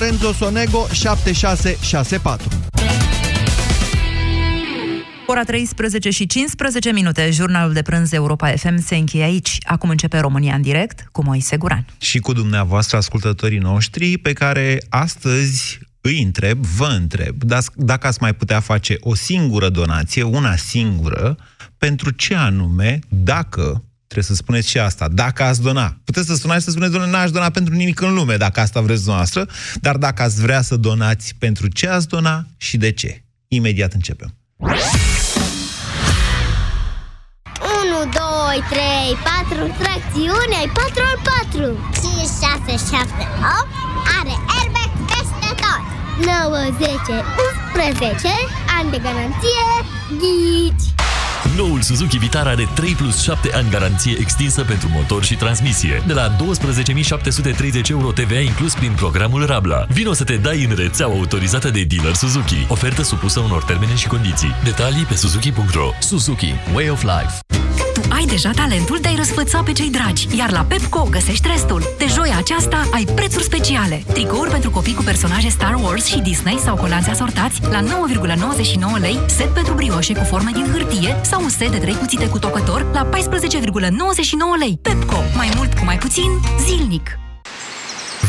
Lorenzo Sonego 7664. Ora 13 și 15 minute, jurnalul de prânz Europa FM se încheie aici. Acum începe România în direct cu Moise Guran. Și cu dumneavoastră, ascultătorii noștri, pe care astăzi îi întreb, vă întreb, dacă ați mai putea face o singură donație, una singură, pentru ce anume, dacă Trebuie să spuneți și asta. Dacă ați dona, puteți să sunați și să spuneți, doamne, n-aș dona pentru nimic în lume, dacă asta vreți dumneavoastră, dar dacă ați vrea să donați, pentru ce ați dona și de ce? Imediat începem. 1, 2, 3, 4, tracțiune, ai 4 ori 4 5, 6, 7, 8 Are airbag peste tot 9, 10, 11 Ani de garanție Ghici Noul Suzuki Vitara are 3 plus 7 ani garanție extinsă pentru motor și transmisie. De la 12.730 euro TVA inclus prin programul Rabla. Vino să te dai în rețeaua autorizată de dealer Suzuki. Ofertă supusă unor termene și condiții. Detalii pe suzuki.ro Suzuki. Way of Life. Tu ai deja talentul de a-i răsfăța pe cei dragi, iar la Pepco găsești restul. De joia aceasta ai prețuri speciale. Tricouri pentru copii cu personaje Star Wars și Disney sau colanți asortați la 9,99 lei, set pentru brioșe cu forme din hârtie sau un set de 3 cuțite cu tocător la 14,99 lei. Pepco. Mai mult cu mai puțin, zilnic.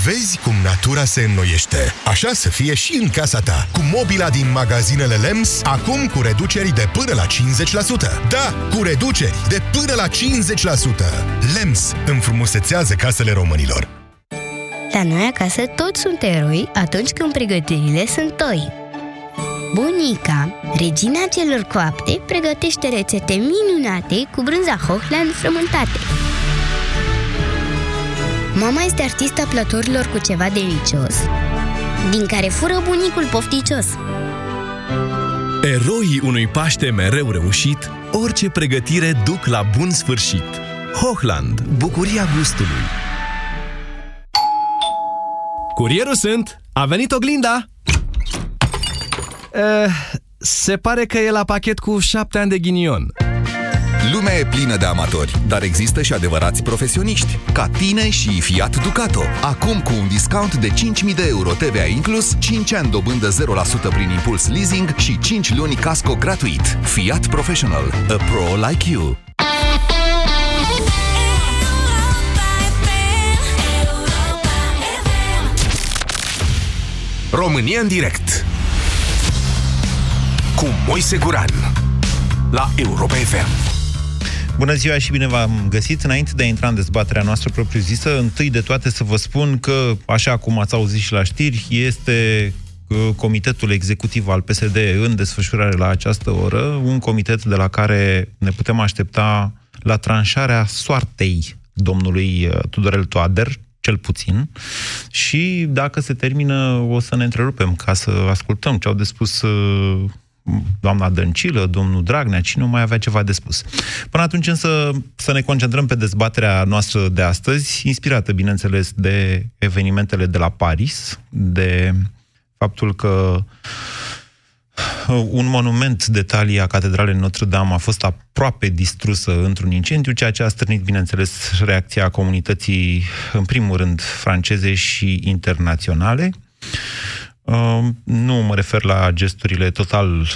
Vezi cum natura se înnoiește. Așa să fie și în casa ta. Cu mobila din magazinele LEMS, acum cu reduceri de până la 50%. Da, cu reduceri de până la 50%. LEMS înfrumusețează casele românilor. La noi acasă toți sunt eroi atunci când pregătirile sunt toi. Bunica, regina celor coapte, pregătește rețete minunate cu brânza Hochland frământate. Mama este artista plăturilor cu ceva delicios, din care fură bunicul pofticios. Eroii unui Paște mereu reușit, orice pregătire duc la bun sfârșit. Hochland, bucuria gustului. Curierul sunt! A venit oglinda! Uh, se pare că e la pachet cu șapte ani de ghinion. Lumea e plină de amatori, dar există și adevărați profesioniști, ca tine și Fiat Ducato. Acum cu un discount de 5.000 de euro TVA inclus, 5 ani dobândă 0% prin impuls leasing și 5 luni casco gratuit. Fiat Professional. A pro like you. România în direct cu Moise Guran la Europa FM. Bună ziua și bine v-am găsit. Înainte de a intra în dezbaterea noastră propriu-zisă, întâi de toate să vă spun că, așa cum ați auzit și la știri, este uh, Comitetul Executiv al PSD în desfășurare la această oră, un comitet de la care ne putem aștepta la tranșarea soartei domnului uh, Tudorel Toader, cel puțin, și dacă se termină, o să ne întrerupem ca să ascultăm ce au de spus uh, doamna Dăncilă, domnul Dragnea, cine nu mai avea ceva de spus. Până atunci însă să ne concentrăm pe dezbaterea noastră de astăzi, inspirată, bineînțeles, de evenimentele de la Paris, de faptul că un monument de talia Catedralei Notre-Dame a fost aproape distrusă într-un incendiu, ceea ce a strânit, bineînțeles, reacția comunității, în primul rând, franceze și internaționale. Nu mă refer la gesturile total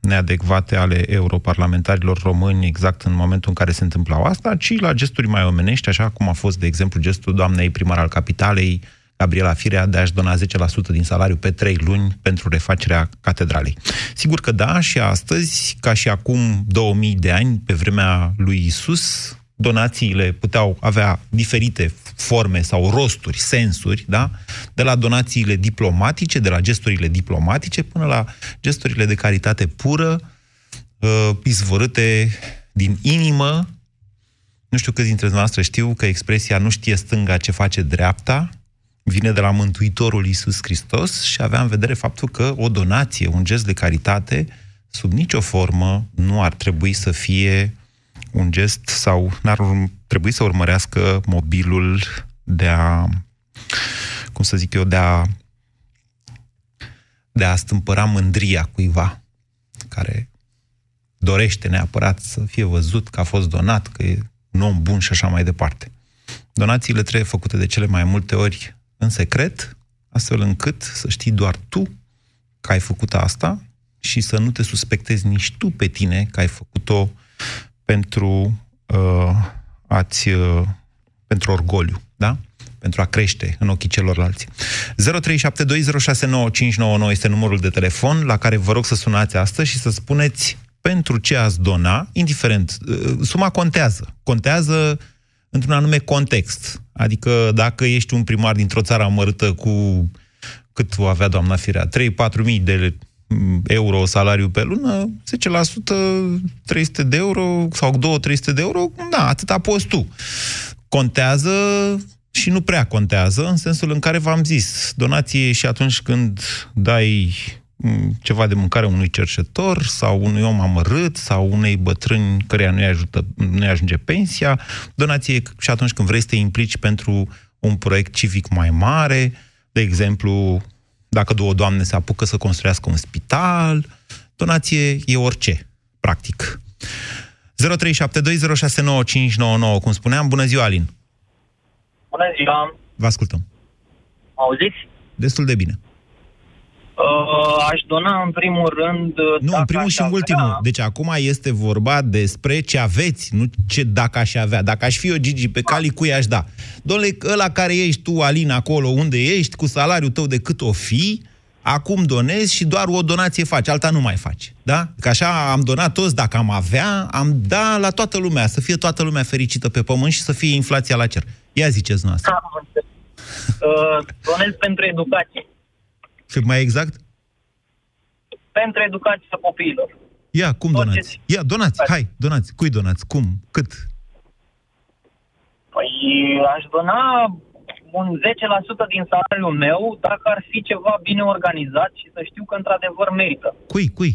neadecvate ale europarlamentarilor români exact în momentul în care se întâmplau asta, ci la gesturi mai omenești, așa cum a fost, de exemplu, gestul doamnei primar al capitalei, Gabriela Firea, de a-și dona 10% din salariu pe 3 luni pentru refacerea catedralei. Sigur că da, și astăzi, ca și acum 2000 de ani, pe vremea lui Isus, donațiile puteau avea diferite forme sau rosturi, sensuri, da? De la donațiile diplomatice, de la gesturile diplomatice, până la gesturile de caritate pură, uh, izvorâte din inimă. Nu știu câți dintre noastre știu că expresia nu știe stânga ce face dreapta, vine de la Mântuitorul Iisus Hristos și avea în vedere faptul că o donație, un gest de caritate, sub nicio formă nu ar trebui să fie un gest sau n-ar trebui să urmărească mobilul de a, cum să zic eu, de a, de a stâmpăra mândria cuiva care dorește neapărat să fie văzut că a fost donat, că e un om bun și așa mai departe. Donațiile trebuie făcute de cele mai multe ori în secret, astfel încât să știi doar tu că ai făcut asta și să nu te suspectezi nici tu pe tine că ai făcut-o pentru uh, ați, uh, pentru orgoliu, da? Pentru a crește în ochii celorlalți. 0372069599 este numărul de telefon la care vă rog să sunați astăzi și să spuneți pentru ce ați dona, indiferent, uh, suma contează. Contează într-un anume context. Adică dacă ești un primar dintr-o țară amărâtă cu cât o avea doamna Firea, 3-4 mii de euro salariu pe lună, 10% 300 de euro sau 2-300 de euro, da, atâta poți tu. Contează și nu prea contează, în sensul în care v-am zis, donație și atunci când dai ceva de mâncare unui cercetor sau unui om amărât sau unei bătrâni care nu-i, ajută, nu ajunge pensia, donație și atunci când vrei să te implici pentru un proiect civic mai mare, de exemplu, dacă două doamne se apucă să construiască un spital, donație e orice, practic. 0372069599, cum spuneam, bună ziua, Alin! Bună ziua! Vă ascultăm. Auziți? Destul de bine. Uh, aș dona în primul rând... Nu, în primul și în ultimul. Avea... Deci acum este vorba despre ce aveți, nu ce dacă aș avea. Dacă aș fi o Gigi pe cali, cui aș da? Dom'le, ăla care ești tu, Alin, acolo unde ești, cu salariul tău de cât o fi, acum donezi și doar o donație faci, alta nu mai faci. Da? Că așa am donat toți, dacă am avea, am da la toată lumea, să fie toată lumea fericită pe pământ și să fie inflația la cer. Ia ziceți noastră. Da, uh, donez pentru educație. Și mai exact? Pentru educația copiilor. Ia, cum Tot donați? Ce... Ia, donați, hai, donați. Cui donați? Cum? Cât? Păi aș dona un 10% din salariul meu dacă ar fi ceva bine organizat și să știu că într-adevăr merită. Cui? Cui?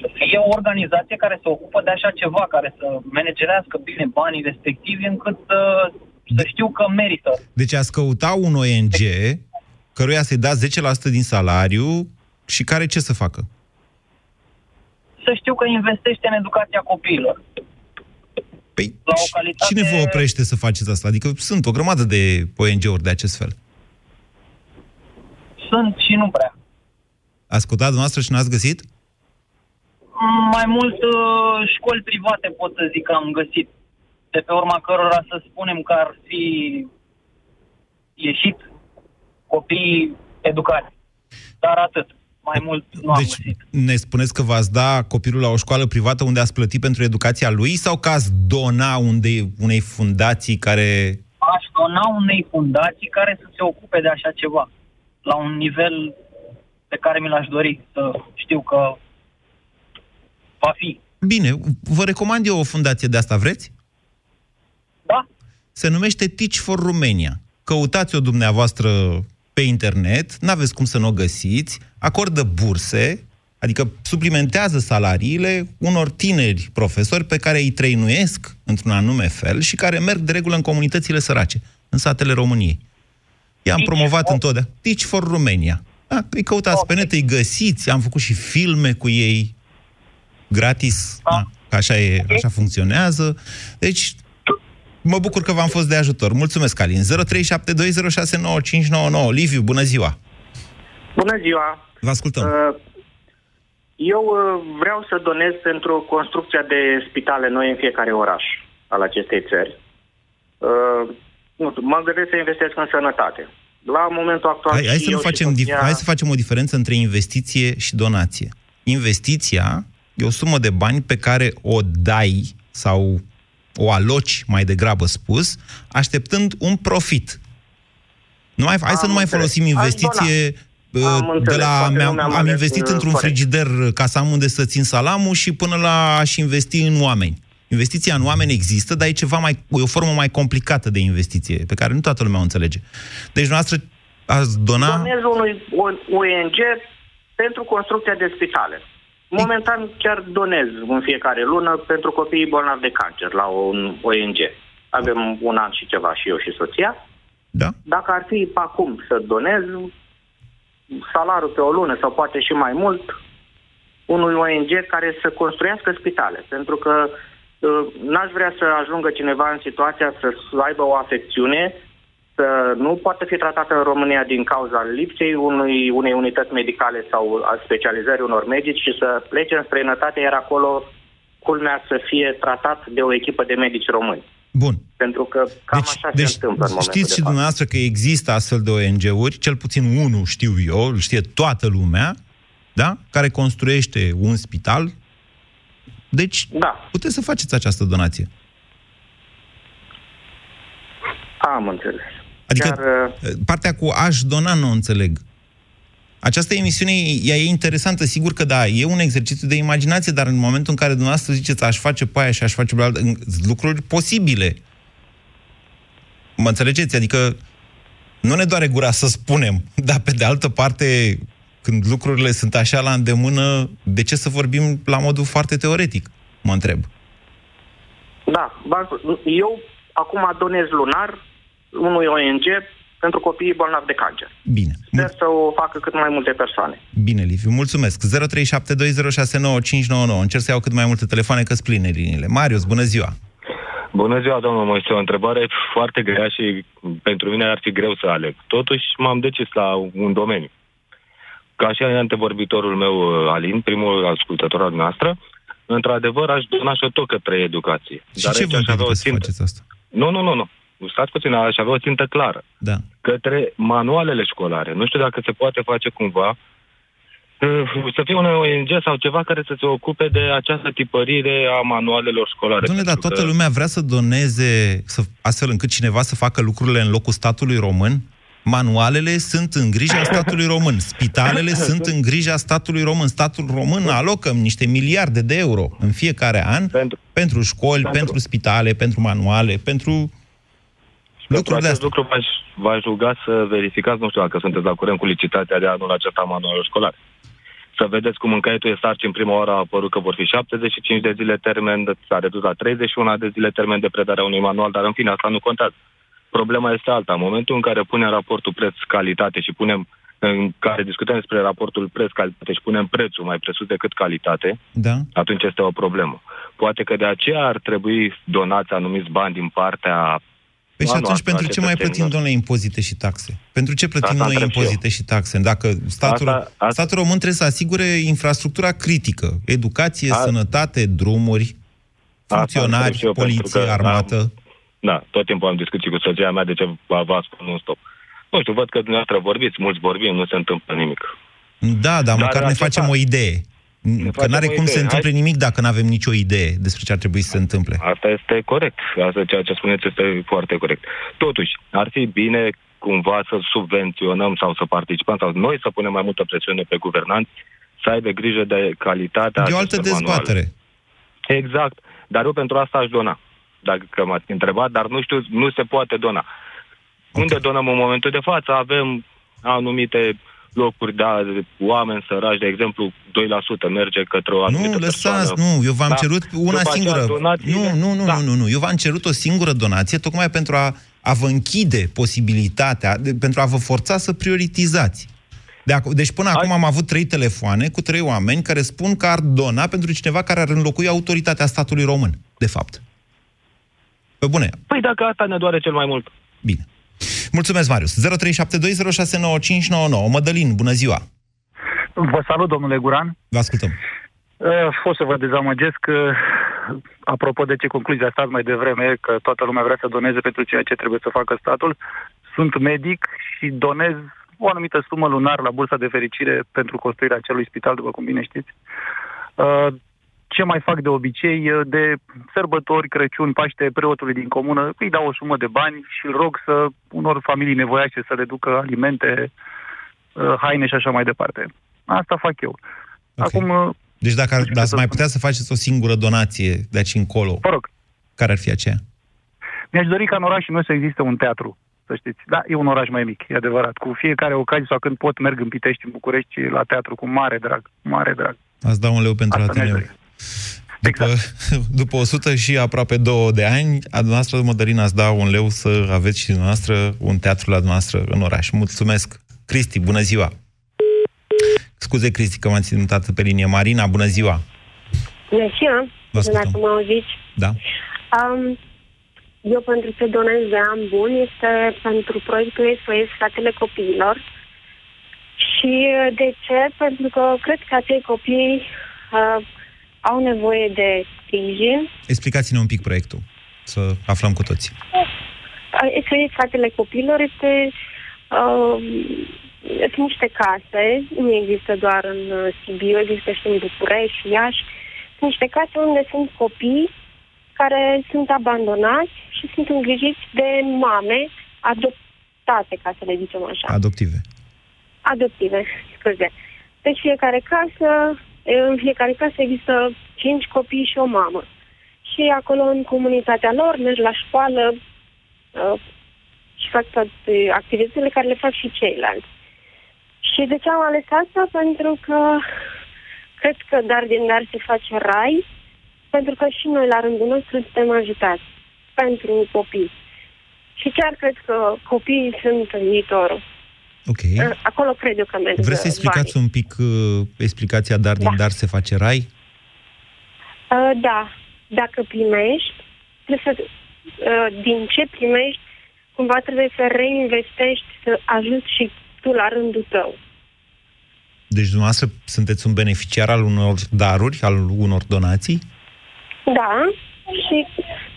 Să fie o organizație care se ocupă de așa ceva, care să managerească bine banii respectivi încât să, să știu că merită. Deci ați căuta un ONG căruia să-i dați 10% din salariu și care ce să facă? Să știu că investește în educația copiilor. Păi, la o calitate... cine vă oprește să faceți asta? Adică sunt o grămadă de ONG-uri de acest fel. Sunt și nu prea. Ați căutat dumneavoastră și n-ați găsit? Mai mult uh, școli private pot să zic că am găsit. De pe urma cărora să spunem că ar fi ieșit copiii educați. Dar atât. Mai mult nu deci, am găsit. ne spuneți că v-ați da copilul la o școală privată unde ați plătit pentru educația lui sau că ați dona unde, unei fundații care... Aș dona unei fundații care să se ocupe de așa ceva. La un nivel pe care mi l-aș dori să știu că va fi. Bine, vă recomand eu o fundație de asta, vreți? Da. Se numește Teach for Romania. Căutați-o dumneavoastră pe internet, n-aveți cum să nu o găsiți, acordă burse, adică suplimentează salariile unor tineri profesori pe care îi trăinuiesc într-un anume fel și care merg de regulă în comunitățile sărace, în satele României. I-am promovat for... întotdeauna. Teach for Romania. Da, îi căutați okay. pe net, îi găsiți, am făcut și filme cu ei, gratis, ah. da, așa, e, așa funcționează. Deci, Mă bucur că v-am fost de ajutor. Mulțumesc, Alin. 0372069599. Liviu, bună ziua! Bună ziua! Vă ascultăm. Uh, eu uh, vreau să donez pentru construcția de spitale noi în fiecare oraș al acestei țări. Uh, nu știu, mă gândesc să investesc în sănătate. La momentul actual... Hai, hai, să, nu facem, soția... hai să facem o diferență între investiție și donație. Investiția e o sumă de bani pe care o dai sau o aloci, mai degrabă spus, așteptând un profit. Nu mai, hai am să nu mai folosim investiție am de la... Am, am investit într-un corect. frigider ca să am unde să țin salamul și până la aș investi în oameni. Investiția în oameni există, dar e ceva mai, e o formă mai complicată de investiție, pe care nu toată lumea o înțelege. Deci, noastră ați dona... Donez unui ONG pentru construcția de spitale. Momentan chiar donez în fiecare lună pentru copiii bolnavi de cancer la un ONG. Avem un an și ceva și eu și soția. Da. Dacă ar fi acum să donez salariul pe o lună sau poate și mai mult unui ONG care să construiască spitale. Pentru că uh, n-aș vrea să ajungă cineva în situația să aibă o afecțiune să nu poată fi tratată în România din cauza lipsei unui, unei unități medicale sau a specializării unor medici și să plece în străinătate, iar acolo culmea să fie tratat de o echipă de medici români. Bun. Pentru că cam Deci, așa deci se întâmplă în momentul știți de și față. dumneavoastră că există astfel de ONG-uri, cel puțin unul știu eu, îl știe toată lumea, da? care construiește un spital. Deci, da. puteți să faceți această donație. Am înțeles. Adică Chiar, partea cu aș dona nu o înțeleg. Această emisiune ea e interesantă, sigur că da, e un exercițiu de imaginație, dar în momentul în care dumneavoastră ziceți aș face pe aia și aș face pe altă, în- sunt lucruri posibile. Mă înțelegeți? Adică nu ne doare gura să spunem, dar pe de altă parte, când lucrurile sunt așa la îndemână, de ce să vorbim la modul foarte teoretic? Mă întreb. Da, ba- eu acum donez lunar unui ONG pentru copiii bolnavi de cancer. Bine. Sper să o facă cât mai multe persoane. Bine, Liviu, mulțumesc. 0372069599. Încerc să iau cât mai multe telefoane, că pline liniile. Marius, bună ziua! Bună ziua, domnul Moise. O întrebare foarte grea și pentru mine ar fi greu să aleg. Totuși m-am decis la un domeniu. Ca și antevorbitorul meu, uh, Alin, primul ascultător al noastră, într-adevăr aș dona și tot către educație. Și ce vă aici aș avea o împiedică să țintă. faceți asta? Nu, nu, nu, nu. Stați puțin, aș avea o țintă clară. Da. Către manualele școlare. Nu știu dacă se poate face cumva uh, să fie un ONG sau ceva care să se ocupe de această tipărire a manualelor școlare. Domnule, dar Pentru toată că- lumea vrea să doneze să, astfel încât cineva să facă lucrurile în locul statului român? Manualele sunt în grija statului român, spitalele sunt în grija statului român. Statul român alocă niște miliarde de euro în fiecare an pentru, pentru școli, pentru... pentru spitale, pentru manuale, pentru Pentru lucruri de acest astea. lucru v-aș, v-aș ruga să verificați, nu știu dacă sunteți la curent cu licitația de anul acesta a manualelor școlare. Să vedeți cum în caietul de sarcini prima oară a apărut că vor fi 75 de zile termen, s-a redus la 31 de zile termen de predare a unui manual, dar în fine, asta nu contează. Problema este alta. În momentul în care punem raportul preț-calitate și punem în care discutăm despre raportul preț-calitate și punem prețul mai presus decât calitate, Da? atunci este o problemă. Poate că de aceea ar trebui donați anumiți bani din partea Păi și a atunci noastră, pentru a ce mai plătim, cetățenilor. domnule, impozite și taxe? Pentru ce plătim Asta noi întreb și impozite și taxe? Dacă statul, Asta- asta- statul român trebuie să asigure infrastructura critică, educație, A- sănătate, drumuri, Asta întreb funcționari, și eu, pentru poliție, că armată. Am, da, tot timpul am discuții cu soția mea de ce vă vă spun nu stop. Nu știu, văd că dumneavoastră vorbiți, mulți vorbim, nu se întâmplă nimic. Da, dar măcar ne acesta- facem o idee. Că facem n-are o cum să se idee. întâmple nimic dacă nu avem nicio idee despre ce ar trebui să se întâmple. Asta este corect. Asta ceea ce spuneți este foarte corect. Totuși, ar fi bine cumva să subvenționăm sau să participăm sau noi să punem mai multă presiune pe guvernanți să aibă grijă de calitatea E o altă acestor manuale. dezbatere. Exact. Dar eu pentru asta aș dona. Dacă m-ați întrebat, dar nu știu, nu se poate dona. Unde donăm în momentul de față? Avem anumite locuri de de oameni săraci, de exemplu, 2% merge către o anumită Nu, lăsați, persoană. nu, eu v-am Da. cerut una După aceea, singură. donațiile- Nu, nu, nu, Da. nu, nu, nu. Eu v-am cerut o singură donație tocmai pentru a, a vă închide posibilitatea, de, pentru a vă forța să prioritizați. De ac- deci până acum am avut trei telefoane cu trei oameni care spun că ar dona pentru cineva care ar înlocui autoritatea statului român, de fapt. Pe bune. Păi dacă asta ne doare cel mai mult. Bine. Mulțumesc, Marius. 0372069599. Mădălin, bună ziua. Vă salut, domnule Guran. Vă ascultăm. Uh, o să vă dezamăgesc uh, apropo de ce concluzia a stat mai devreme, că toată lumea vrea să doneze pentru ceea ce trebuie să facă statul. Sunt medic și donez o anumită sumă lunar la Bursa de Fericire pentru construirea acelui spital, după cum bine știți. Uh, ce mai fac de obicei, uh, de sărbători, Crăciun, Paște, preotului din comună, îi dau o sumă de bani și îl rog să unor familii nevoiașe să le ducă alimente, uh, haine și așa mai departe. Asta fac eu. Acum, uh, Deci dacă ar, ați mai putea să faceți o singură donație de aici încolo, Vă rog. care ar fi aceea? Mi-aș dori ca în orașul meu să existe un teatru, să știți. Da, e un oraș mai mic, e adevărat. Cu fiecare ocazie sau când pot merg în Pitești, în București, la teatru, cu mare drag, cu mare drag. Ați da un leu pentru Asta mi-aș Ateneu. Dori. După, după 100 și aproape 2 de ani, a dumneavoastră, Mădălina, ați da un leu să aveți și dumneavoastră un teatru la dumneavoastră în oraș. Mulțumesc! Cristi, bună ziua! Scuze, Cristi, că m-am ținut atât pe linie. Marina, bună ziua! Bună ziua! Vă ascultăm. Dacă mă auziți. Da? Um, eu pentru ce donez de an bun este pentru proiectul SOS Fratele Copiilor. Și uh, de ce? Pentru că cred că acei copii uh, au nevoie de sprijin. Explicați-ne un pic proiectul, să aflăm cu toții. SOS Fratele Copiilor este uh, sunt niște case, nu există doar în uh, Sibiu, există și în București, Iași, sunt niște case unde sunt copii care sunt abandonați și sunt îngrijiți de mame adoptate, ca să le zicem așa. Adoptive. Adoptive, scuze. Deci fiecare casă, în fiecare casă există cinci copii și o mamă. Și acolo, în comunitatea lor, merg la școală uh, și fac toate activitățile care le fac și ceilalți. Și de ce am ales asta? Pentru că cred că dar din dar se face rai, pentru că și noi, la rândul nostru, suntem ajutați pentru copii. Și chiar cred că copiii sunt viitorul. Ok. Acolo cred eu că merg Vreți să explicați banii. un pic uh, explicația dar din dar se face rai? Uh, da. Dacă primești, trebuie să, uh, din ce primești, cumva trebuie să reinvestești, să ajuți și tu la rândul tău. Deci dumneavoastră sunteți un beneficiar al unor daruri, al unor donații? Da, și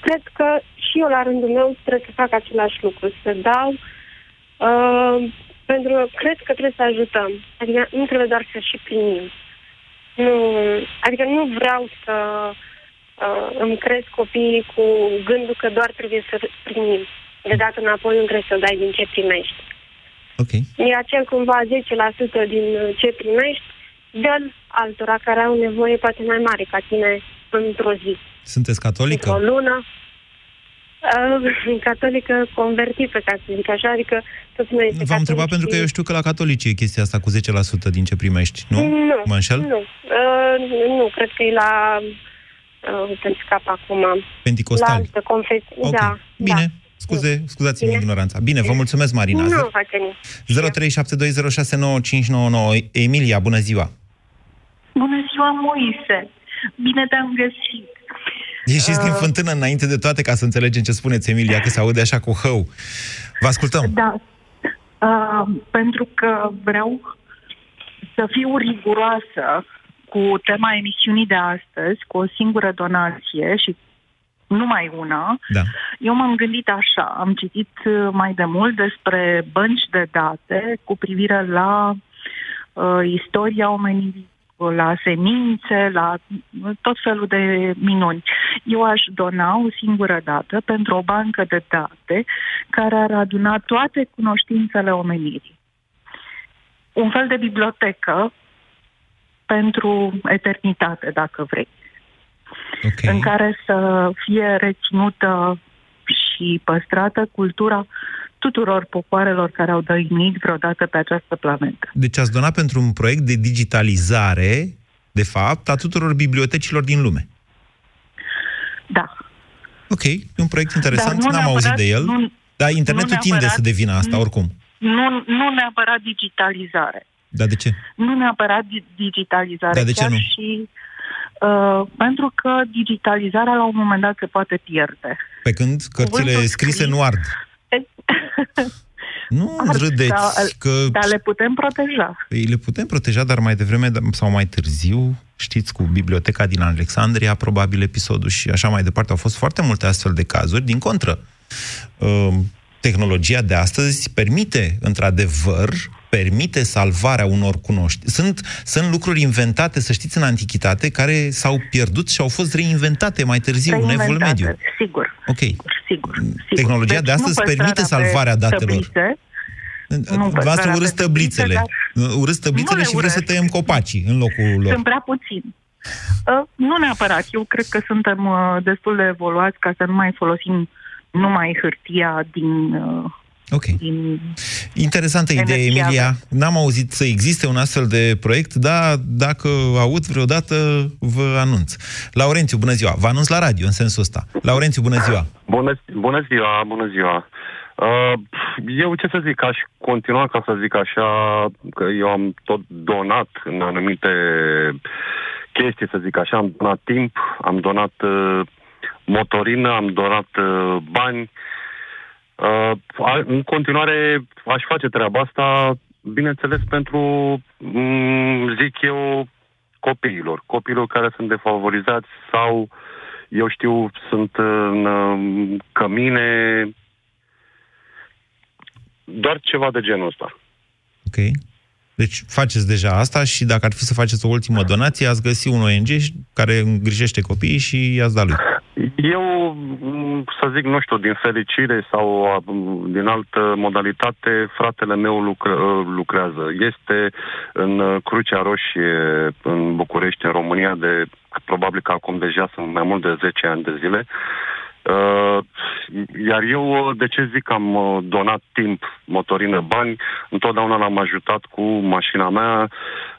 cred că și eu la rândul meu trebuie să fac același lucru, să dau, uh, pentru că cred că trebuie să ajutăm. Adică nu trebuie doar să și primim. Nu, adică nu vreau să uh, îmi cresc copiii cu gândul că doar trebuie să primim. De dată înapoi nu trebuie să dai din ce primești. Ok. E acel cumva 10% din ce primești, dă altora care au nevoie poate mai mare ca tine într-o zi, Sunteți catolică? într-o lună. Uh, catolică convertită, ca să zic așa, adică tot nu este V-am întrebat pentru că eu știu că la catolici e chestia asta cu 10% din ce primești, nu? Nu, Mă înșel? nu. Uh, nu, cred că e la... Uh, uite scap acum. Pentecostali. La altă confesie. Ok. Da, Bine, da. scuze, scuzați-mi ignoranța. Bine, vă mulțumesc, Marina. Nu face nimic. 0372069599. Emilia, bună ziua! Bună ziua, Moise! Bine te-am găsit! Ieșiți Uh. din fântână înainte de toate ca să înțelegem ce spuneți, Emilia, că se aude așa cu hău. Vă ascultăm. Da, uh, pentru că vreau să fiu riguroasă cu tema emisiunii de astăzi, cu o singură donație și numai una. Da. Eu m-am gândit așa, am citit uh, mai de mult despre bănci de date cu privire la uh, istoria omenirii, la semințe, la tot felul de minuni. Eu aș dona o singură dată pentru o bancă de date care ar aduna toate cunoștințele omenirii. Un fel de bibliotecă pentru eternitate, dacă vrei okay. în care să fie reținută și păstrată cultura tuturor popoarelor care au dăinuit vreodată pe această planetă. Deci ați donat pentru un proiect de digitalizare, de fapt, a tuturor bibliotecilor din lume. Da. Ok, e un proiect interesant, Dar nu n-am auzit neapărat- de el. nu- dar internetul nu tinde neapărat- să devină asta, nu- oricum. Nu, nu neapărat digitalizare. Dar de ce? Nu neapărat di- digitalizare. Dar de ce chiar nu? Și, uh, pentru că digitalizarea la un moment dat se poate pierde. Pe când cărțile Cuvântul scrise scris- nu ard. Nu Ar- râdeți da, că Dar le putem proteja. Păi le putem proteja, dar mai devreme da- sau mai târziu, știți, cu biblioteca din Alexandria, probabil episodul și așa mai departe, au fost foarte multe astfel de cazuri. Din contră, uh, tehnologia de astăzi permite, într-adevăr, permite salvarea unor cunoștințe. Sunt, sunt lucruri inventate, să știți, în antichitate, care s-au pierdut și au fost reinventate mai târziu, în evul Reinventate, mediu. Sigur. Ok. Sigur, sigur. Tehnologia Deci de astăzi nu permite păstrarea pe salvarea datelor. tăblițe, nu Dumneavoastră păstrarea urâți pe tăblițele. dar Urâți tăblițele Nu le și vreți să urăsc. tăiem copacii în locul lor. Sunt prea puțini. Uh, nu neapărat. Eu cred că suntem uh, destul de evoluați ca să nu mai folosim numai hârtia din... Uh, Ok. din Interesantă idee, Energia Emilia. N-am auzit să existe un astfel de proiect, dar dacă aud vreodată, vă anunț. Laurențiu, bună ziua. Vă anunț la radio, în sensul ăsta. Laurențiu, bună ziua. Bună, bună ziua, bună ziua. Uh, eu ce să zic, aș continua ca să zic așa, că eu am tot donat în anumite chestii, să zic așa, am donat timp, am donat uh, motorină, am donat uh, bani. Uh, a- în continuare aș face treaba asta, bineînțeles, pentru, mm, zic eu, copiilor. Copiilor care sunt defavorizați sau, eu știu, sunt în uh, cămine, doar ceva de genul ăsta. Ok. Deci faceți deja asta și dacă ar fi să faceți o ultimă donație, ați găsi un ONG care îngrijește copiii și i-ați dat lui. Eu, m, să zic, nu știu, din fericire sau a, m, din altă modalitate, fratele meu lucre, lucrează. Este în uh, Crucea Roșie, în București, în România, de probabil că acum deja sunt mai mult de 10 ani de zile. Uh, iar eu, uh, de ce zic că am uh, donat timp, motorină, bani, întotdeauna l-am ajutat cu mașina mea,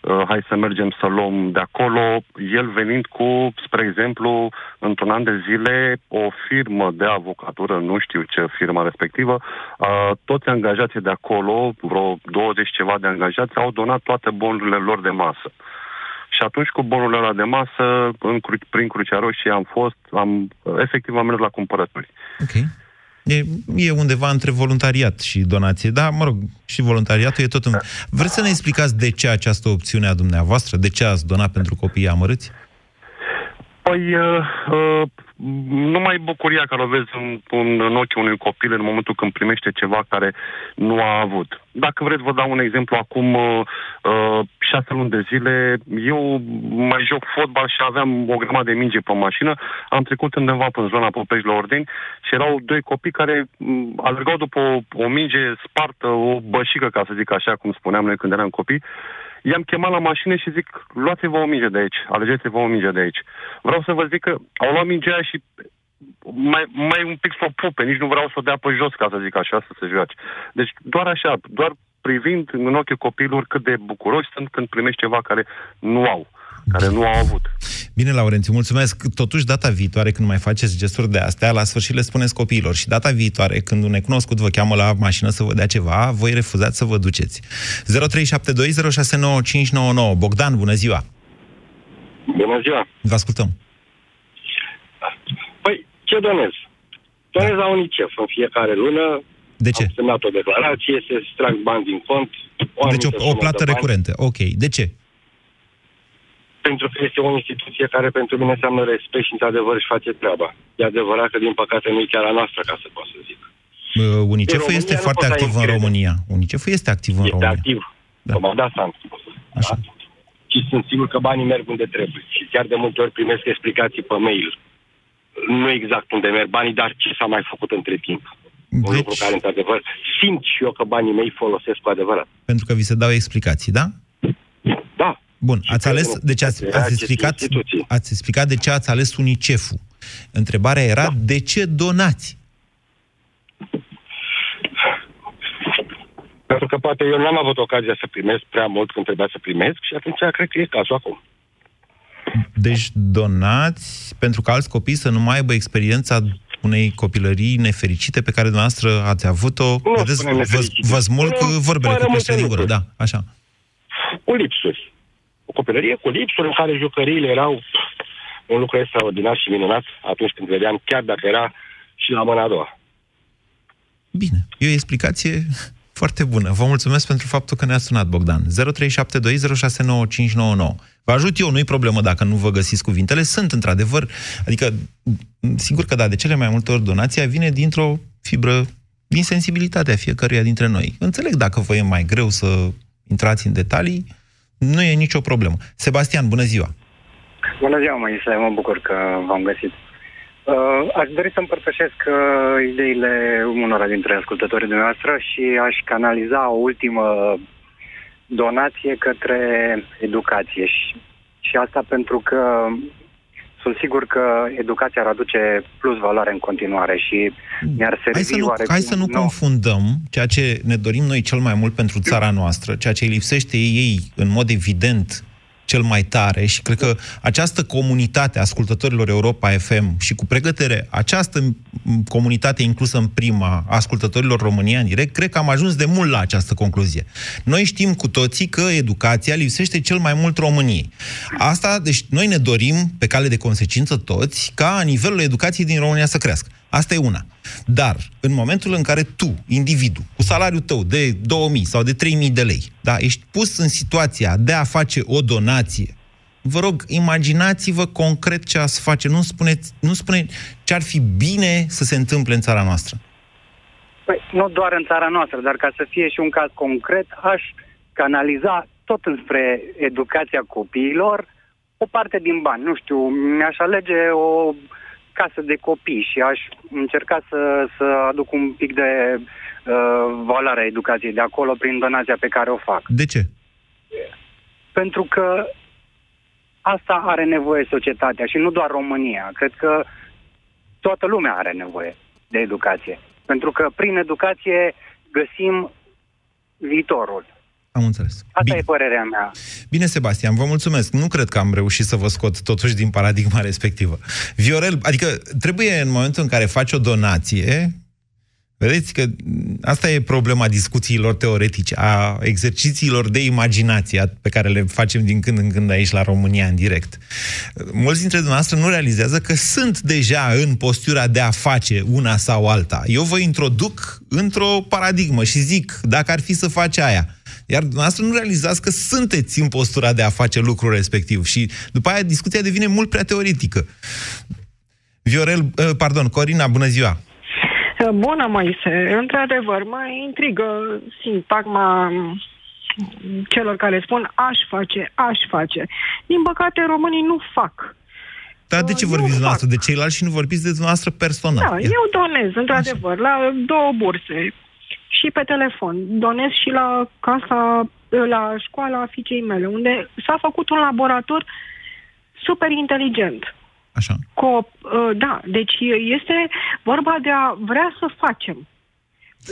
uh, hai să mergem să luăm de acolo, el venind cu, spre exemplu, într-un an de zile, o firmă de avocatură, nu știu ce firma respectivă, uh, toți angajații de acolo, vreo 20 ceva de angajați, au donat toate bonurile lor de masă. Și atunci cu bonurile ăla de masă, în, Cru- prin Crucea Roșie am fost, am, efectiv am mers la cumpărături. Ok. E, e undeva între voluntariat și donație. Da, mă rog, și voluntariatul e tot în... Vreți să ne explicați de ce această opțiune a dumneavoastră? De ce ați donat pentru copiii amărâți? Păi, uh, uh, numai bucuria care o vezi în, în, în ochii unui copil în momentul când primește ceva care nu a avut. Dacă vreți, vă dau un exemplu. Acum uh, uh, șase luni de zile, eu mai joc fotbal și aveam o grămadă de minge pe mașină. Am trecut undeva în zona Popești la Ordeni și erau doi copii care m, alergau după o, o minge spartă, o bășică, ca să zic așa, cum spuneam noi când eram copii. I-am chemat la mașină și zic, luați-vă o minge de aici, alegeți-vă o minge de aici. Vreau să vă zic că au luat mingea aia și mai, mai un pic să o pupe, nici nu vreau să o dea pe jos, ca să zic așa, să se joace. Deci doar așa, doar privind în ochii copiilor cât de bucuroși sunt când primești ceva care nu au, care nu au avut. Bine, Laurențiu, mulțumesc. Totuși, data viitoare, când mai faceți gesturi de astea, la sfârșit le spuneți copiilor. Și data viitoare, când un necunoscut vă cheamă la mașină să vă dea ceva, voi refuzați să vă duceți. 0372069599. Bogdan, bună ziua! Bună ziua! Vă ascultăm. Păi, ce donez? Donez la UNICEF în fiecare lună. De ce? Am semnat o declarație, se strag bani din cont. O Deci o, anumită o sumă plată de bani, recurentă. Ok. De ce? Pentru că este o instituție care pentru mine înseamnă respect și într-adevăr își face treaba. E adevărat că din păcate nu e chiar a noastră, ca să pot să zic. Uh, UNICEF România este nu foarte poți să ai activ în încredere. România. UNICEF este activ în Este România. activ. Da. Mă da sant. Așa. Și sunt sigur că banii merg unde trebuie. Și chiar de multe ori primesc explicații pe mail. Nu exact unde merg banii, dar ce s-a mai făcut între timp. Un Deci- lucru care, într-adevăr, simt și eu că banii mei folosesc cu adevărat. Pentru că vi se dau explicații, da? Da. Bun, ați ales, cred că deci ați, era ați, aceste explicat, instituții. ați explicat de ce ați ales UNICEF-ul. Întrebarea era da. de ce donați? Pentru că poate eu n-am avut ocazia să primesc prea mult când trebuia să primesc și atunci cred că e cazul acum. Deci donați pentru că alți copii să nu mai aibă experiența unei copilării nefericite pe care dumneavoastră ați avut-o. Nu Vedeți, spunem vă, nefericite. vă smulg Spunem vorbele fără cu pește multe din gură. lucruri. Da, așa. Cu lipsuri. O copilărie cu lipsuri în care jucăriile erau un lucru extraordinar și minunat atunci când vedeam, chiar dacă era și la mâna a doua. Bine, e o explicație foarte bună. Vă mulțumesc pentru faptul că ne-a sunat, Bogdan. 0372069599. Vă ajut eu, nu-i problemă dacă nu vă găsiți cuvintele. Sunt, într-adevăr, adică, m, sigur că da, de cele mai multe ori donația vine dintr-o fibră, din sensibilitatea fiecăruia dintre noi. Înțeleg dacă vă e mai greu să intrați în detalii, nu e nicio problemă. Sebastian, bună ziua! Bună ziua, Moise, mă bucur că v-am găsit. Uh, aș dori să împărtășesc uh, ideile unora dintre ascultătorii dumneavoastră și aș canaliza o ultimă donație către educație. Și, și asta pentru că sunt sigur că educația ar aduce plus valoare în continuare și mi-ar servi Hai să nu, oarecum hai să nu nouă. confundăm ceea ce ne dorim noi cel mai mult pentru țara noastră, ceea ce îi lipsește ei în mod evident cel mai tare și cred că această comunitate a ascultătorilor Europa FM și cu pregătere această m, comunitate inclusă în prima a ascultătorilor România în direct, cred că am ajuns de mult la această concluzie. Noi știm cu toții că educația lipsește cel mai mult României. Asta, deci noi ne dorim, pe cale de consecință toți, ca nivelul educației din România să crească. Asta e una. Dar, în momentul în care tu, individul, cu salariul tău de 2000 sau de 3000 de lei, da, ești pus în situația de a face o donație, vă rog, imaginați-vă concret ce ați face. Nu, spuneți, nu spune ce ar fi bine să se întâmple în țara noastră. Păi, nu doar în țara noastră, dar ca să fie și un caz concret, aș canaliza tot înspre educația copiilor o parte din bani. Nu știu, mi-aș alege o casă de copii și aș încerca să, să aduc un pic de uh, valoare a educației de acolo prin donația pe care o fac. De ce? Pentru că asta are nevoie societatea și nu doar România. Cred că toată lumea are nevoie de educație. Pentru că prin educație găsim viitorul. Am înțeles. Asta Bine. e părerea mea. Bine, Sebastian, vă mulțumesc. Nu cred că am reușit să vă scot totuși din paradigma respectivă. Viorel, adică trebuie în momentul în care faci o donație, Vedeți că asta e problema discuțiilor teoretice, a exercițiilor de imaginație pe care le facem din când în când aici la România în direct. Mulți dintre dumneavoastră nu realizează că sunt deja în postura de a face una sau alta. Eu vă introduc într-o paradigmă și zic, dacă ar fi să faci aia, iar dumneavoastră nu realizați că sunteți în postura de a face lucrul respectiv și după aia discuția devine mult prea teoretică. Viorel, pardon, Corina, bună ziua! Bună, Moise. Într-adevăr, mă intrigă sintagma celor care spun aș face, aș face. Din păcate, românii nu fac. Dar de ce vorbiți dumneavoastră de ceilalți și nu vorbiți de dumneavoastră personal? Da, eu donez, într-adevăr, la două burse și pe telefon. Donez și la casa, la școala fiicei mele, unde s-a făcut un laborator super inteligent. Așa. Cu, da, deci este vorba de a vrea să facem.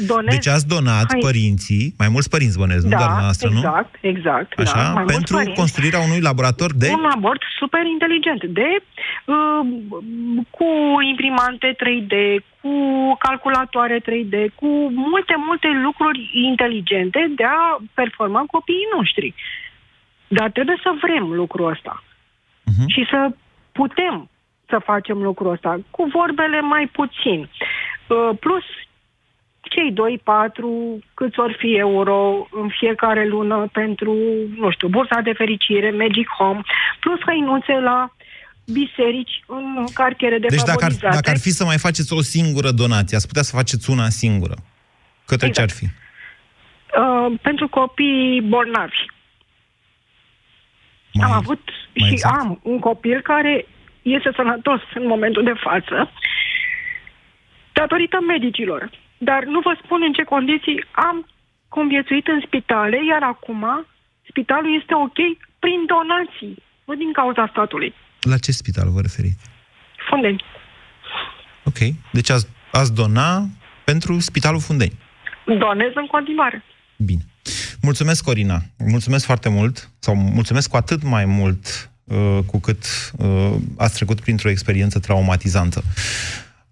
Donez, deci ați donat hai. părinții, mai mulți părinți bănesc, nu da, doar noastră, exact, nu? exact, Așa, da, mai pentru construirea unui laborator de... Un labort super inteligent, de uh, cu imprimante 3D, cu calculatoare 3D, cu multe, multe lucruri inteligente de a performa copiii noștri. Dar trebuie să vrem lucrul ăsta. Uh-huh. Și să putem să facem lucrul ăsta, cu vorbele mai puțin. Uh, plus cei 2-4, câți ori fi euro în fiecare lună pentru, nu știu, bursa de fericire, Magic Home, plus hăinuțe la biserici în cartiere de Deci dacă ar, dacă ar fi să mai faceți o singură donație, ați putea să faceți una singură. Către exact. ce ar fi? Uh, pentru copii bolnavi. Mai, am avut și exact. am un copil care este sănătos în momentul de față datorită medicilor. Dar nu vă spun în ce condiții am conviețuit în spitale, iar acum spitalul este ok prin donații, nu din cauza statului. La ce spital vă referiți? Fundeni. Ok. Deci ați, ați dona pentru Spitalul Fundeni. Donez în continuare. Bine. Mulțumesc, Corina. Mulțumesc foarte mult, sau mulțumesc cu atât mai mult uh, cu cât uh, ați trecut printr-o experiență traumatizantă.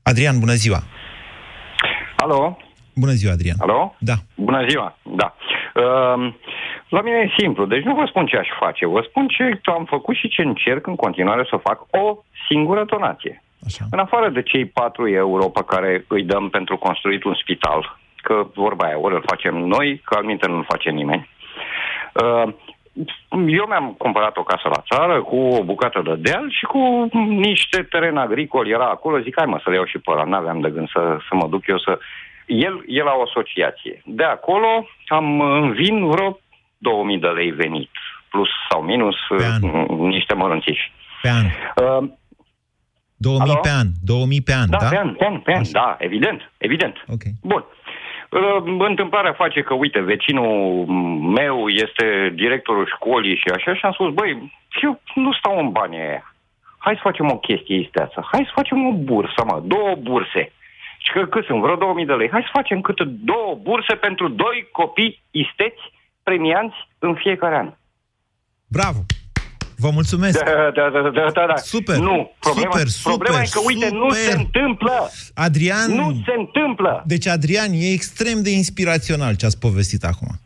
Adrian, bună ziua! Alo? Bună ziua, Adrian. Alo? Da. Bună ziua, da. Uh, la mine e simplu, deci nu vă spun ce aș face, vă spun ce am făcut și ce încerc în continuare să fac o singură donație. Așa. În afară de cei 4 euro pe care îi dăm pentru construit un spital, că vorba aia, ori îl facem noi, că al nu-l face nimeni. Uh, eu mi-am cumpărat o casă la țară cu o bucată de deal și cu niște teren agricol era acolo. Zic, hai mă să le iau și pe ăla. N-aveam de gând să, să mă duc eu să... El e la o asociație. De acolo am învin vreo 2000 de lei venit, plus sau minus niște mărunțiși. Pe an. Uh, 2000 alo? pe an. 2000 pe an, da? Da, pe an, pe an, pe an, da, evident, evident. Okay. Bun. Întâmplarea face că, uite, vecinul meu este directorul școlii și așa și am spus, băi, eu nu stau în banii aia. Hai să facem o chestie isteață. Hai să facem o bursă, mă, două burse. Și că cât sunt? Vreo 2000 de lei. Hai să facem câte două burse pentru doi copii isteți premianți în fiecare an. Bravo! Vă mulțumesc. Da, da, da, da, da, da. Super, Nu, problema, super, problema super, e că, uite, nu super. se întâmplă. Adrian... Nu se întâmplă. Deci, Adrian, e extrem de inspirațional ce ați povestit acum.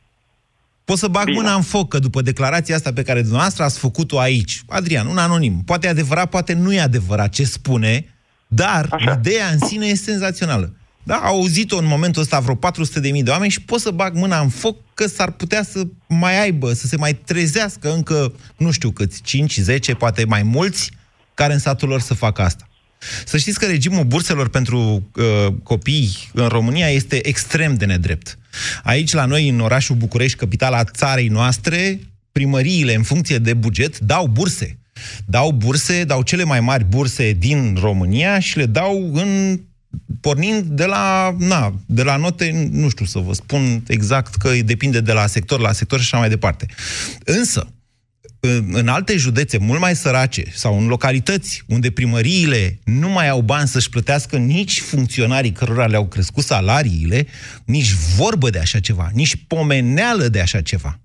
Pot să bag Bine. mâna în foc că după declarația asta pe care dumneavoastră ați făcut-o aici, Adrian, un anonim, poate e adevărat, poate nu e adevărat ce spune, dar Așa. ideea în sine e senzațională. Da, au auzit-o în momentul ăsta vreo 400.000 de oameni și pot să bag mâna în foc că s-ar putea să mai aibă, să se mai trezească încă, nu știu câți, 5, 10, poate mai mulți, care în satul lor să facă asta. Să știți că regimul burselor pentru uh, copii în România este extrem de nedrept. Aici, la noi, în orașul București, capitala țarei noastre, primăriile, în funcție de buget, dau burse. Dau burse, dau cele mai mari burse din România și le dau în pornind de la, na, de la note, nu știu să vă spun exact, că depinde de la sector la sector și așa mai departe. Însă, în, în alte județe mult mai sărace sau în localități unde primăriile nu mai au bani să-și plătească nici funcționarii cărora le-au crescut salariile, nici vorbă de așa ceva, nici pomeneală de așa ceva.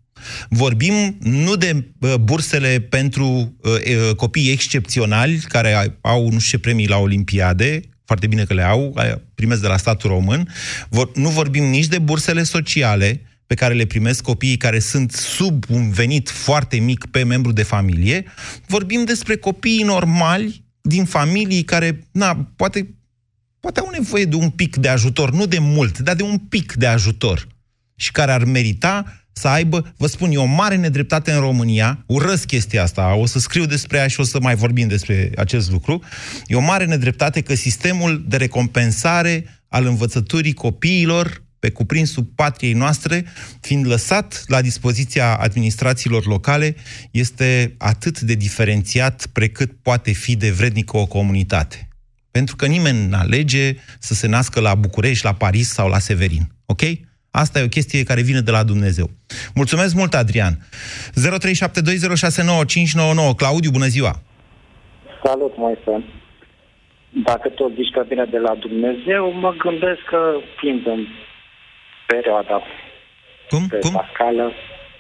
Vorbim nu de uh, bursele pentru uh, uh, copii excepționali care ai- au nu știu ce premii la Olimpiade, foarte bine că le au, aia primesc de la statul român. Vor, nu vorbim nici de bursele sociale pe care le primesc copiii care sunt sub un venit foarte mic pe membru de familie. Vorbim despre copiii normali din familii care, na, poate, poate au nevoie de un pic de ajutor, nu de mult, dar de un pic de ajutor și care ar merita să aibă, vă spun, e o mare nedreptate în România, urăsc chestia asta, o să scriu despre ea și o să mai vorbim despre acest lucru, e o mare nedreptate că sistemul de recompensare al învățăturii copiilor pe cuprinsul patriei noastre, fiind lăsat la dispoziția administrațiilor locale, este atât de diferențiat precât poate fi de vrednică o comunitate. Pentru că nimeni nu alege să se nască la București, la Paris sau la Severin. Ok? Asta e o chestie care vine de la Dumnezeu. Mulțumesc mult, Adrian. 0372069599. Claudiu, bună ziua! Salut, Moise. Dacă tot zici că vine de la Dumnezeu, mă gândesc că fiind în perioada Cum? pascală,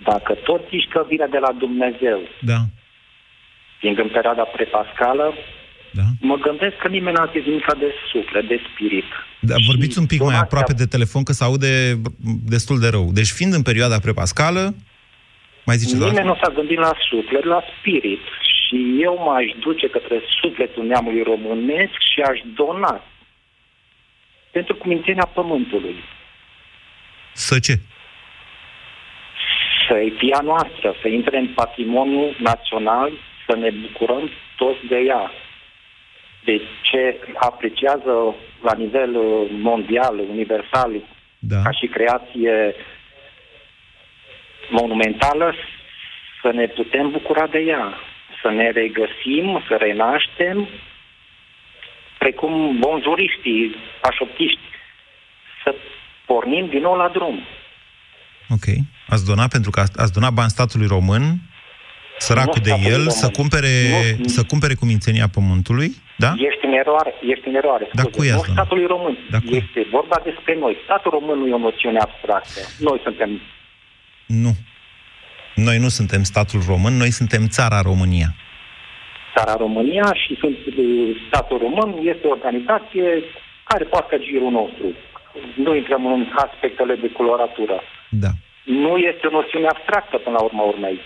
dacă tot zici că vine de la Dumnezeu, Da. fiind în perioada prepascală, da. mă gândesc că nimeni n-a zis nimic de suflet, de spirit. Da, vorbiți un pic mai aproape de telefon, că se aude destul de rău. Deci, fiind în perioada prepascală, mai ziceți doar? Nimeni nu s-a gândit la suflet, la spirit. Și eu m-aș duce către sufletul neamului românesc și aș dona pentru cumințenia pământului. Să ce? Să fie a noastră, să intre în patrimoniul național, să ne bucurăm toți de ea. De ce apreciază la nivel uh, mondial, universal, da. ca și creație monumentală, să ne putem bucura de ea, să ne regăsim, să renaștem, precum bonjuriștii, pașoptiști, să pornim din nou la drum. Ok. Ați donat pentru că ați donat bani statului român, săracul Nu de statului el, român. să cumpere, Nu. să cumpere cumințenia pământului, da? Ești în eroare, ești în eroare. Dar scuze. cui nu ați donat? statului român. Dar cui? este vorba despre noi. Statul român nu e o noțiune abstractă. Noi suntem Nu. Noi nu suntem statul român, noi suntem țara România. țara România și sunt, uh, statul român este o organizație care poate girul nostru. Nu intrăm în aspectele de coloratură. Da. Nu este o noțiune abstractă până la urma urmei.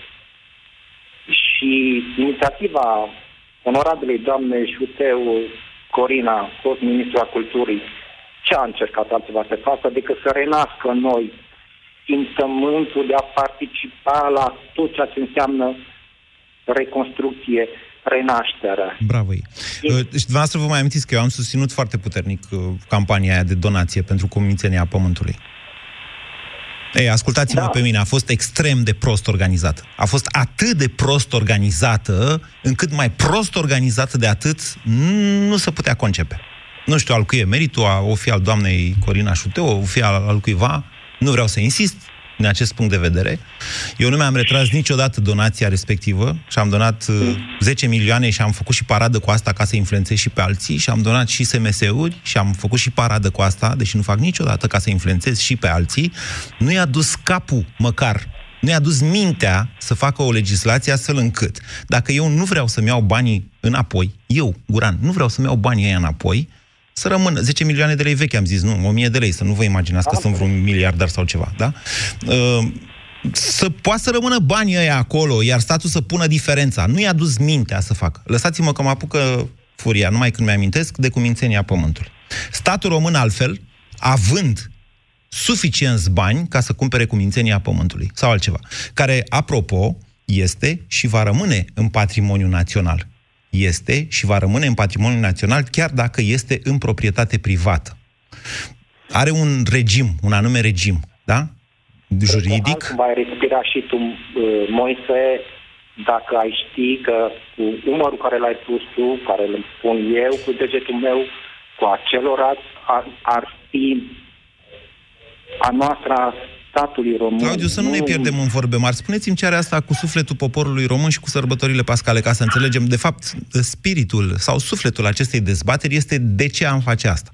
Și inițiativa onorabilei doamne Șuteu Corina, fost ministru al culturii, ce a încercat altceva să facă decât să renască în noi simțământul de a participa la tot ceea ce înseamnă reconstrucție, renaștere. Bravo ei. Uh, Deci, dumneavoastră vă mai amintiți că eu am susținut foarte puternic uh, campania aia de donație pentru cumințenia pământului. Ei, ascultați-mă da. pe mine, a fost extrem de prost organizată. A fost atât de prost organizată, încât mai prost organizată de atât nu se putea concepe. Nu știu al cui e meritul, a- o fi al doamnei Corina Șuteu, o fi al, al cuiva, nu vreau să insist din acest punct de vedere. Eu nu mi-am retras niciodată donația respectivă și am donat uh, 10 milioane și am făcut și paradă cu asta ca să influențez și pe alții și am donat și SMS-uri și am făcut și paradă cu asta, deși nu fac niciodată ca să influențez și pe alții. Nu i-a dus capul măcar Nu i-a dus mintea să facă o legislație astfel încât, dacă eu nu vreau să-mi iau banii înapoi, eu, Guran, nu vreau să-mi iau banii ăia înapoi, să rămână 10 milioane de lei vechi, am zis, nu, 1000 de lei, să nu vă imaginați că sunt vreun miliardar sau ceva, da? Uh, să poată să rămână banii ăia acolo, iar statul să pună diferența. Nu i-a dus mintea să facă. Lăsați-mă că mă apucă furia, numai când mi-amintesc de cumințenia pământului. Statul român altfel, având suficienți bani ca să cumpere cumințenia pământului sau altceva, care, apropo, este și va rămâne în patrimoniu național. Este și va rămâne în patrimoniu național chiar dacă este în proprietate privată. Are un regim, un anume regim, da? Juridic. Cum ai respira și tu, uh, Moise, dacă ai ști că cu umărul care l-ai pus tu, care îl pun eu, cu degetul meu, cu acelora ar, ar fi a noastră a statului român. Claudiu, să nu ne pierdem în vorbe mari. Spuneți-mi ce are asta cu sufletul poporului român și cu sărbătorile pascale, ca să înțelegem, de fapt, spiritul sau sufletul acestei dezbateri este de ce am face asta.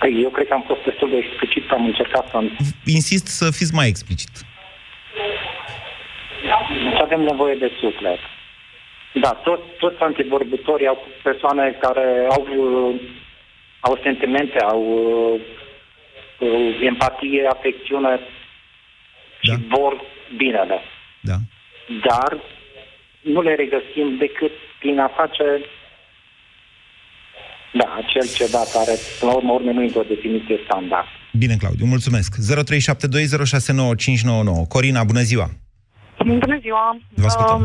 Păi, eu cred că am fost destul de explicit, am încercat să... Insist să fiți mai explicit. Deci avem nevoie de suflet. Da, tot, toți antivorbitorii au persoane care au, au sentimente, au uh, empatie, afecțiune și vor binele. Da. Dar nu le regăsim decât prin a face da, acel ceva care, până la urmă, urmă nu e o definiție standard. Bine, Claudiu, mulțumesc. 0372069599. Corina, bună ziua! Bună ziua! Um,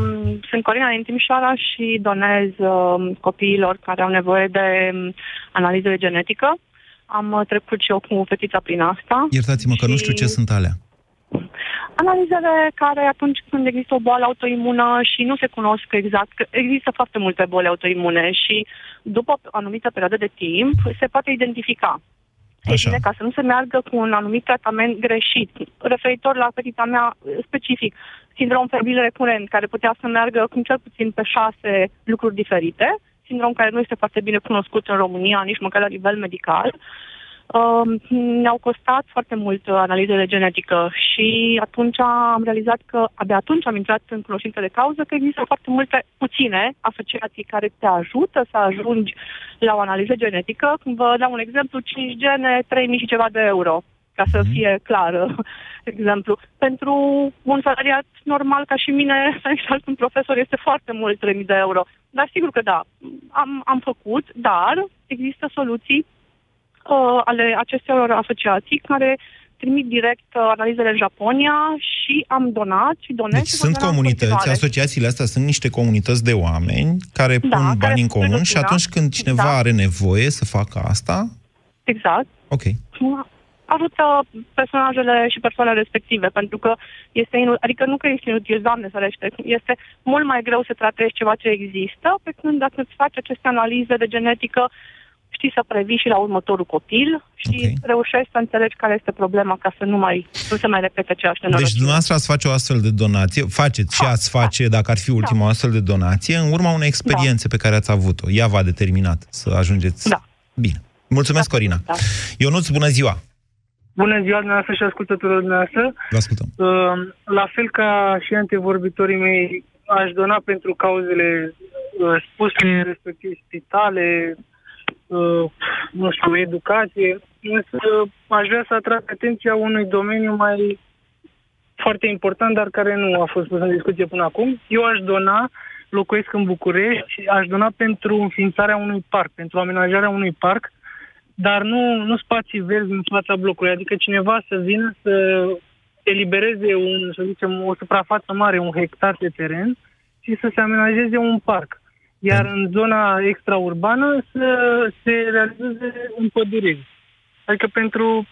sunt Corina din Timișoara și donez um, copiilor care au nevoie de um, analiză de genetică. Am uh, trecut și eu cu fetița prin asta. Iertați-mă că nu știu ce sunt alea. Analizele care atunci când există o boală autoimună și nu se cunosc exact, că există foarte multe boli autoimune și după o anumită perioadă de timp se poate identifica. E bine ca să nu se meargă cu un anumit tratament greșit. Referitor la fetița mea specific, sindrom febril recurent, care putea să meargă cu cel puțin pe șase lucruri diferite, sindrom care nu este foarte bine cunoscut în România, nici măcar la nivel medical. Uh, ne-au costat foarte mult analizele genetică și atunci am realizat că, abia atunci am intrat în cunoștință de cauză, că există foarte multe, puține asociații care te ajută să ajungi la o analiză genetică. Vă dau un exemplu, 5 gene, 3.000 și ceva de euro ca să mm-hmm. fie clar exemplu. Pentru un salariat normal ca și mine, sau un profesor, este foarte mult 3.000 de euro. Dar sigur că da, am, am făcut, dar există soluții uh, ale acestor asociații care trimit direct uh, analizele în Japonia și am donat și donez. Deci sunt comunități, asociațiile astea sunt niște comunități de oameni care Da, pun care bani în sunt comun și legătura. atunci când cineva Da. are nevoie să facă asta, Exact. ok. Ajută personajele și persoanele respective, pentru că este inu- adică nu că este inutil, doamne ferește, este mult mai greu să tratezi ceva ce există, pe când dacă îți faci aceste analize de genetică, știi să previi și la următorul copil și okay. reușești să înțelegi care este problema ca să nu mai nu se mai repete aceeași Deci nenorocire. dumneavoastră ați face o astfel de donație, faceți și ați face, dacă ar fi ultima Da. astfel de donație, în urma unei experiențe pe care ați avut-o. Ea v-a determinat să ajungeți... Da. Bine. Mulțumesc, Corina. Da. Ionuț, bună ziua! Bună ziua dumneavoastră și ascultătorilor dumneavoastră. Vă ascultăm. Uh, La fel ca și antevorbitorii mei, aș dona pentru cauzele uh, spuse, respectiv spitale, uh, nu știu, educație, însă aș vrea să atrag atenția unui domeniu mai foarte important, dar care nu a fost pus în discuție până acum. Eu aș dona, locuiesc în București, și aș dona pentru înființarea unui parc, pentru amenajarea unui parc, dar nu, nu spații verzi în fața blocului, adică cineva să vină să elibereze un, să zicem, o suprafață mare, un hectar de teren și să se amenajeze un parc. Iar în zona extraurbană să se realizeze împăduriri. Adică pentru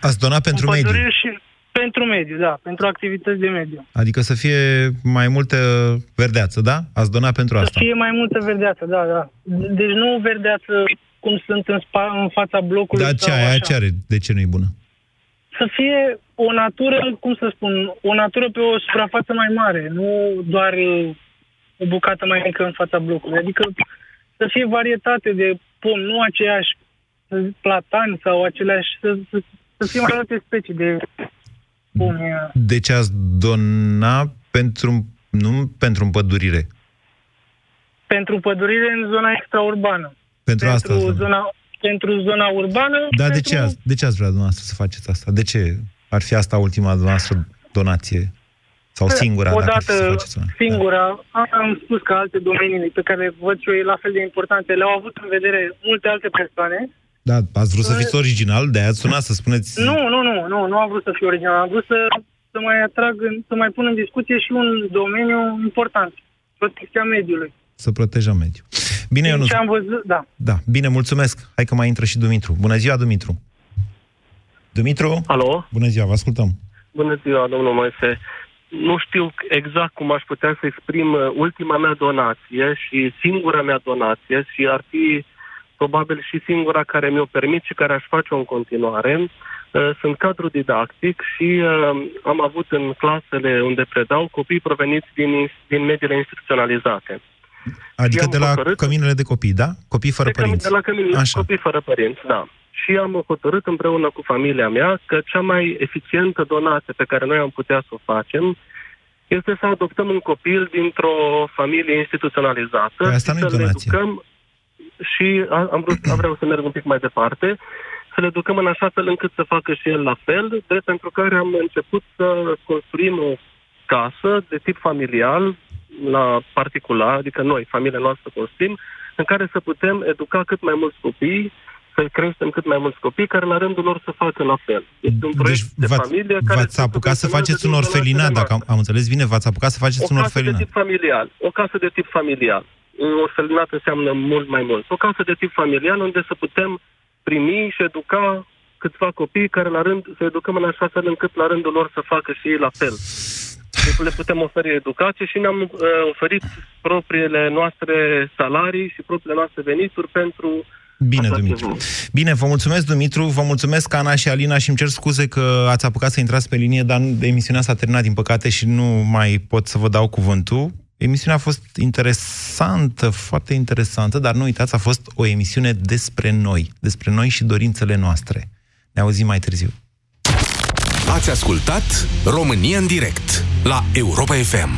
Ați donat pentru mediu. împăduriri și pentru mediu, da, pentru activități de mediu. Adică să fie mai multă verdeață, da? Ați donat pentru Să asta. fie mai multă verdeață, da, da. Deci nu verdeață cum sunt în, spa, în fața blocului. Dar ce sau aia, așa. ce are? De ce nu e bună? Să fie o natură, cum să spun, o natură pe o suprafață mai mare, nu doar uh, o bucată mai mică în fața blocului. Adică să fie varietate de pom, nu aceiași să zic, platani sau aceleași, să, să, să fie mai multe specii de Cum e? De ce ați dona pentru, nu pentru împădurire? Pentru pădurire în zona extraurbană. Pentru, asta ați Pentru dona. zona, pentru zona urbană. Dar de pentru... ce, ați, de ce ați vrea dumneavoastră să faceți asta? De ce ar fi asta ultima dumneavoastră donație? Sau singura, dacă ar fi să Odată faceți una? singura, asta am spus că alte domenii pe care văd și eu la fel de importante, le-au avut în vedere multe alte persoane. Da, ați vrut să fiți original, de aia ați sunat să spuneți... Nu, nu, nu, nu, nu am vrut să fiu original, am vrut să, să mai atrag, în- să mai pun în discuție și un domeniu important, protecția mediului. Să protejăm mediul. Bine, eu nu... Ce am văzut, da. Da, bine, mulțumesc. Hai că mai intră și Dumitru. Bună ziua, Dumitru. Dumitru? Alo? Bună ziua, vă ascultăm. Bună ziua, domnul Moise. Nu știu exact cum aș putea să exprim uh, ultima mea donație și singura mea donație și ar fi probabil și singura care mi-o permit și care aș face-o în continuare. Uh, Sunt cadru didactic și uh, am avut în clasele unde predau copii proveniți din, ins- din mediile instituționalizate. Adică am de la hotărât- căminele de copii, da? Copii fără de, cămin- părinți. de la cămin, Așa. copii fără părinți, da. Și am hotărât împreună cu familia mea că cea mai eficientă donație pe care noi am putea să o facem este să adoptăm un copil dintr-o familie instituționalizată Păi asta și nu-i să le donație. educăm și a- am vrut, am vreau să merg un pic mai departe, să le educăm în așa fel încât să facă și el la fel, de pentru care am început să construim o casă de tip familial, la particular, adică noi, familia noastră construim, în care să putem educa cât mai mulți copii, să creștem cât mai mulți copii, care la rândul lor să facă la fel. Este un proiect de Deci V-ați, familie care v-ați se apucat să subvenționează faceți un din orfelinat, donațiile dacă am, am înțeles bine, v-ați apucat să faceți o un casă de orfelinat. tip familial. O casă de tip familial. Un orfelinat înseamnă mult mai mult. O casă de tip familial unde să putem primi și educa câțiva copii care la rând, să educăm în așa fel încât la rândul lor să facă și ei la fel. Deci le putem oferi educație și ne-am uh, oferit propriile noastre salarii și propriile noastre venituri pentru Bine, așa Dumitru. ceva. Bine, vă mulțumesc, Dumitru, vă mulțumesc, Ana și Alina, și îmi cer scuze că ați apucat să intrați pe linie, dar emisiunea s-a terminat, din păcate, și nu mai pot să vă dau cuvântul. Emisiunea a fost interesantă, foarte interesantă, dar nu uitați, a fost o emisiune despre noi, despre noi și dorințele noastre. Ne auzim mai târziu. Ați ascultat România în direct la Europa FM.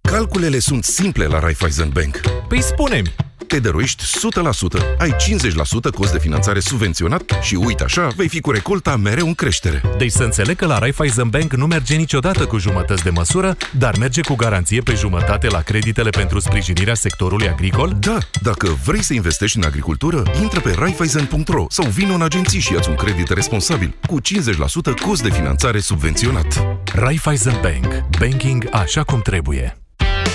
Calculele sunt simple la Raiffeisen Bank. Păi spune-mi! Te dăruiești 100%, ai 50% cost de finanțare subvenționat și uite așa, vei fi cu recolta mereu în creștere. Deci să înțeleg că la Raiffeisen Bank nu merge niciodată cu jumătăți de măsură, dar merge cu garanție pe jumătate la creditele pentru sprijinirea sectorului agricol? Da, dacă vrei să investești în agricultură, intră pe Raiffeisen.ro sau vină în agenții și ia un credit responsabil cu 50% cost de finanțare subvenționat. Raiffeisen Bank. Banking așa cum trebuie.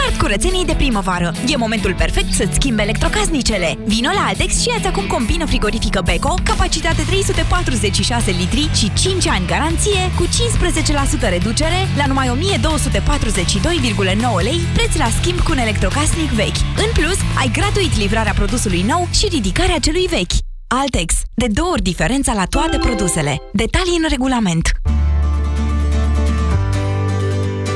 Start curățenii de primăvară. E momentul perfect să-ți schimbi electrocasnicele. Vino la Altex și ia ați acum combină frigorifică Beko, capacitate 346 litri și 5 ani garanție, cu 15% reducere la numai 1242,9 lei, preț la schimb cu un electrocasnic vechi. În plus, ai gratuit livrarea produsului nou și ridicarea celui vechi. Altex. De două ori diferența la toate produsele. Detalii în regulament.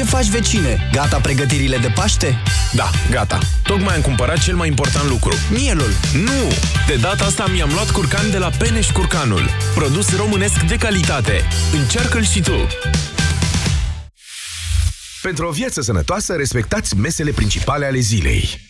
Ce faci, vecine? Gata pregătirile de Paște? Da, gata. Tocmai am cumpărat cel mai important lucru. Mielul. Nu! De data asta mi-am luat curcan de la Peneș Curcanul. Produs românesc de calitate. Încearcă-l și tu! Pentru o viață sănătoasă, respectați mesele principale ale zilei.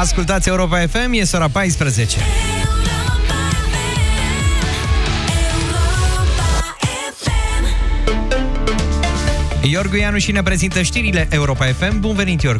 Ascultați Europa FM, e ora 14. Iorgu Ianu și ne prezintă știrile Europa FM. Bun venit, Iorgu!